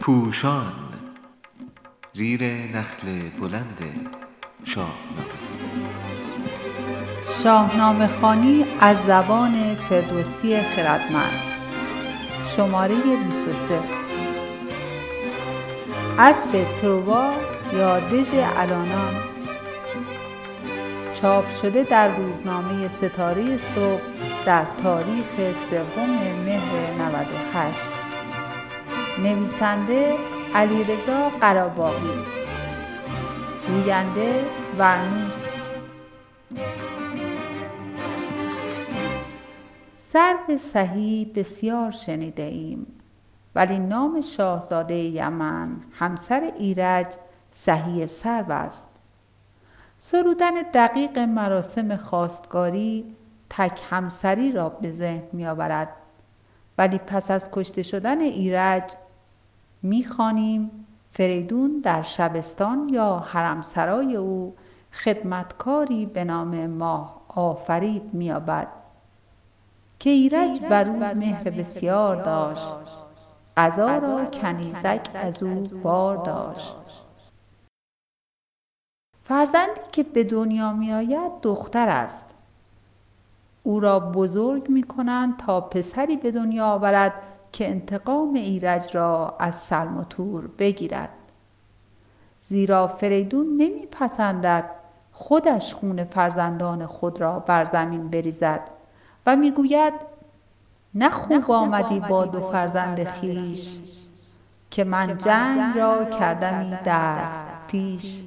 پوشان زیر نخل بلند شاهنامه. شاهنامه خوانی از زبان فردوسی خردمند. شماره 23 اسب تروا یا دژ الانان چاپ شده در روزنامه ستاره صبح. در تاریخ سوم مهر 98 نویسنده علیرضا قراباقی. گوینده ورنوس. سرو صحیح بسیار شنیده ایم ولی نام شاهزاده یمن همسر ایرج صحیح سرو است. سرودن دقیق مراسم خواستگاری تک همسری را به ذهن می آورد ولی پس از کشته شدن ایرج می‌خوانیم فریدون در شبستان یا حرمسرای او خدمتکاری به نام ماه آفرید مییابد. که ایرج بر او مهر بسیار داشت. غذا را کنیزک از او بار داشت. فرزندی که به دنیا می آید دختر است. او را بزرگ می کنند تا پسری به دنیا آورد که انتقام ایرج را از سلم و تور بگیرد. زیرا فریدون نمیپسندد خودش خون فرزندان خود را بر زمین بریزد و می‌گوید نه خوب آمدی با دو فرزند خیش که من جنگ را کردمی دست پیش.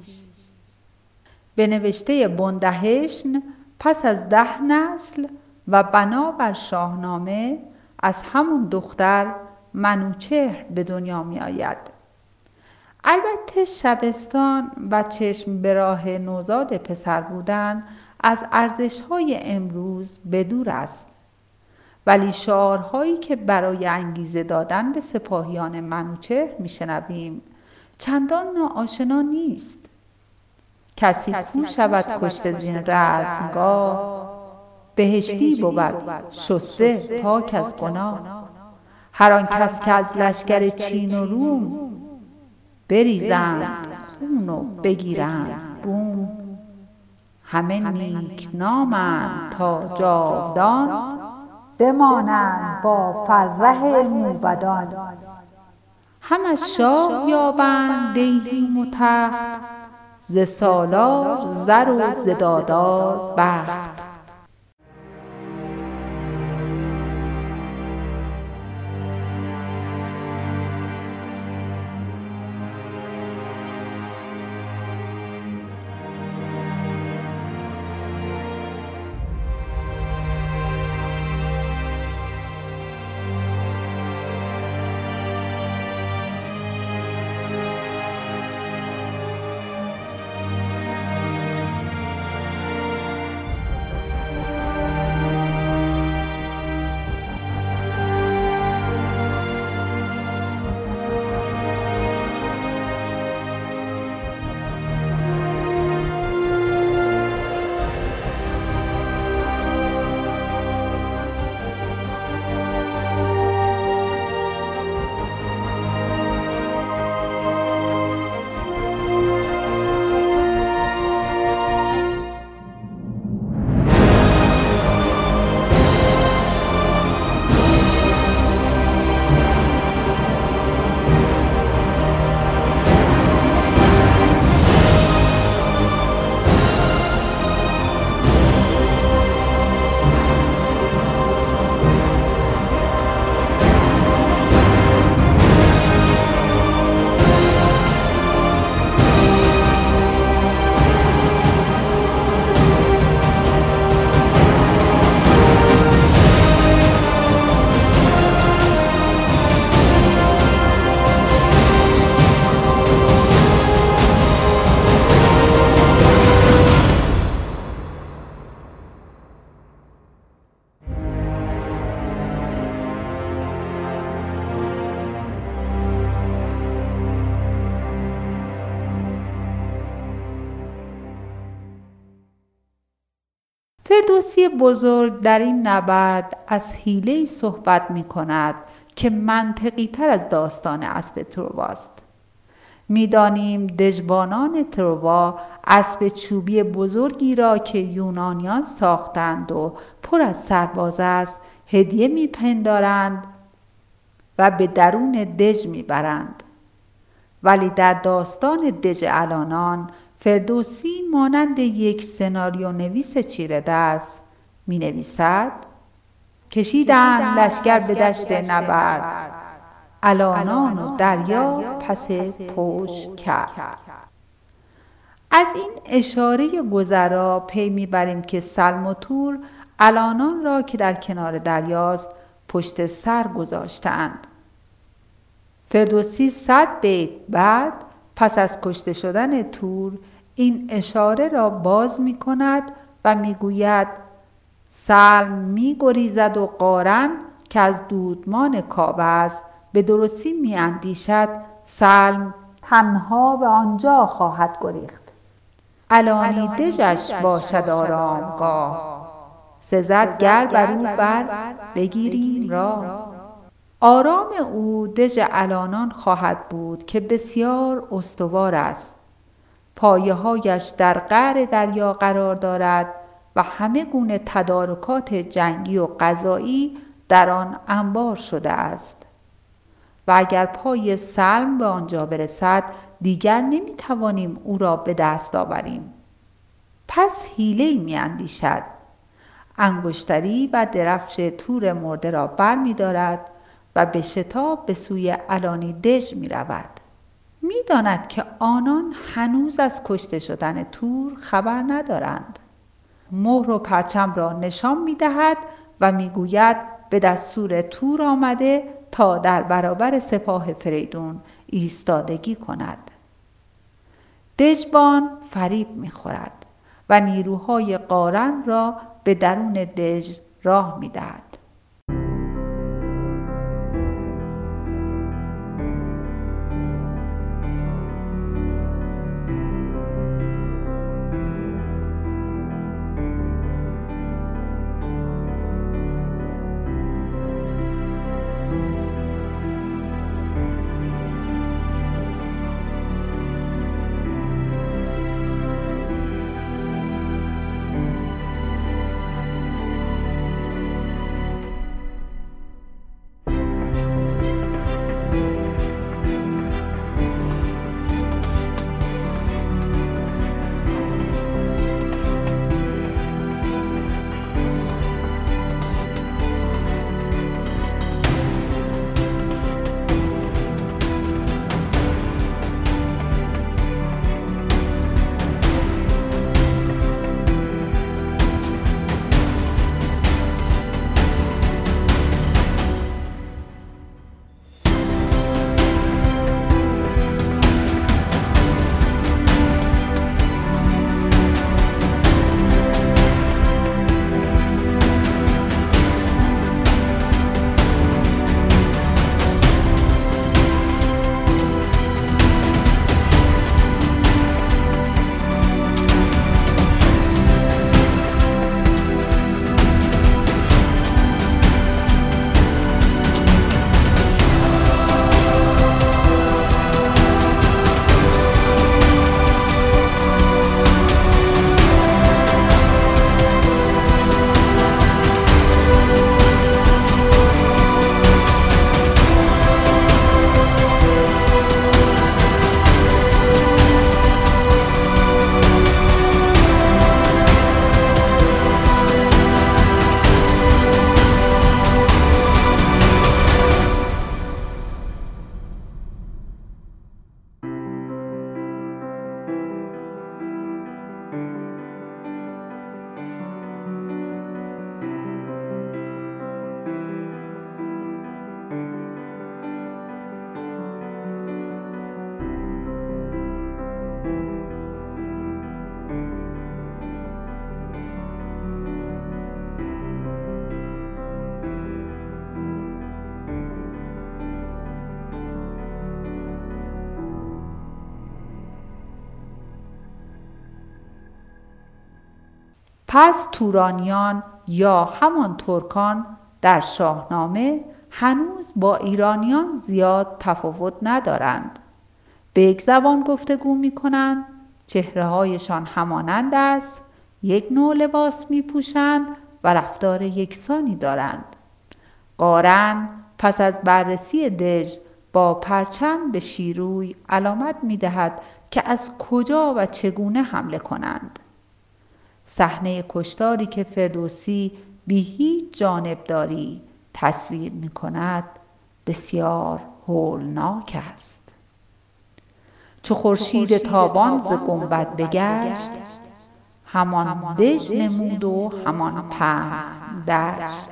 به نوشته بندهشن پس از ده نسل و بنا بر شاهنامه از همون دختر منوچهر به دنیا می آید. البته شبستان و چشم به راه نوزاد پسر بودن از ارزش های امروز بدور است. ولی شعارهایی که برای انگیزه دادن به سپاهیان منوچهر میشنویم چندان ناآشنا نیست کسی کو شود کشته زین رزمگاه؟ بهشتی بود شسته پاک از گناه. هر آن کس که از لشکر چین و روم بریزند خون و بگیرند. بوم. همه نیک نامند تا جاودان بمانند با فرح موبدان. هم از شاه یابند دیهیم و تخت. ز سالار زر و ز بخت. فردوسی بزرگ در این نبرد از حیله صحبت می کند که منطقی تر از داستان اسب ترواست. می‌دانیم دژبانان تروا اسب چوبی بزرگی را که یونانیان ساختند و پر از سرباز است هدیه میپندارند و به درون دژ می‌برند ولی در داستان دژ الانان فردوسی مانند یک سناریو نویس چیره دست می نویسد کشیدند لشکر به دشت نبرد. الانان و دریا پس پشت کرد. از این اشاره گذرا پی می‌بریم که سلم و تور الانان را که در کنار دریاست پشت سر گذاشتند. فردوسی صد بیت بعد پس از کشته شدن تور این اشاره را باز می کند و می گوید سلم می گریزد و قارن که از دودمان کابه است به درستی می اندیشد سلم تنها به آنجا خواهد گریخت. الانی دژش باشد آرامگاه. سزد گر بر او بر بگیریم را. آرام او دژ الانان خواهد بود که بسیار استوار است. پایه هایش در قعر دریا قرار دارد و همه گونه تدارکات جنگی و غذایی در آن انبار شده است. و اگر پای سلم به آنجا برسد دیگر نمی توانیم او را به دست آوریم. پس حیله می اندیشد انگشتری و درفش تور مرده را بر و به شتاب به سوی علانی دژ می رود می داند که آنان هنوز از کشته شدن تور خبر ندارند. مهر و پرچم را نشان می دهد و می گوید به دستور تور آمده تا در برابر سپاه فریدون ایستادگی کند. دژبان فریب می خورد و نیروهای قارن را به درون دژ راه می پس تورانیان یا همان ترکان در شاهنامه هنوز با ایرانیان زیاد تفاوت ندارند. به یک زبان گفتگو می کنند چهره هایشان همانند است یک نوع لباس می پوشند و رفتار یکسانی دارند. قارن پس از بررسی دژ با پرچم به شیروی علامت می دهد که از کجا و چگونه حمله کنند. صحنه کشتاری که فردوسی بی هیچ جانبداری تصویر می کند بسیار هولناک است. چو خورشید تابان ز گنبد بگشت همان دژ نمود و همان پهن دشت.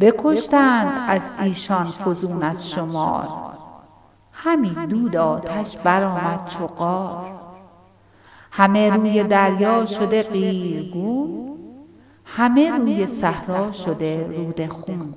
بکشتند از ایشان فزون از شمار. همی دود آتش برآمد چو قار. همه روی دریا شده قیرگون همه روی صحرا شده رود خون.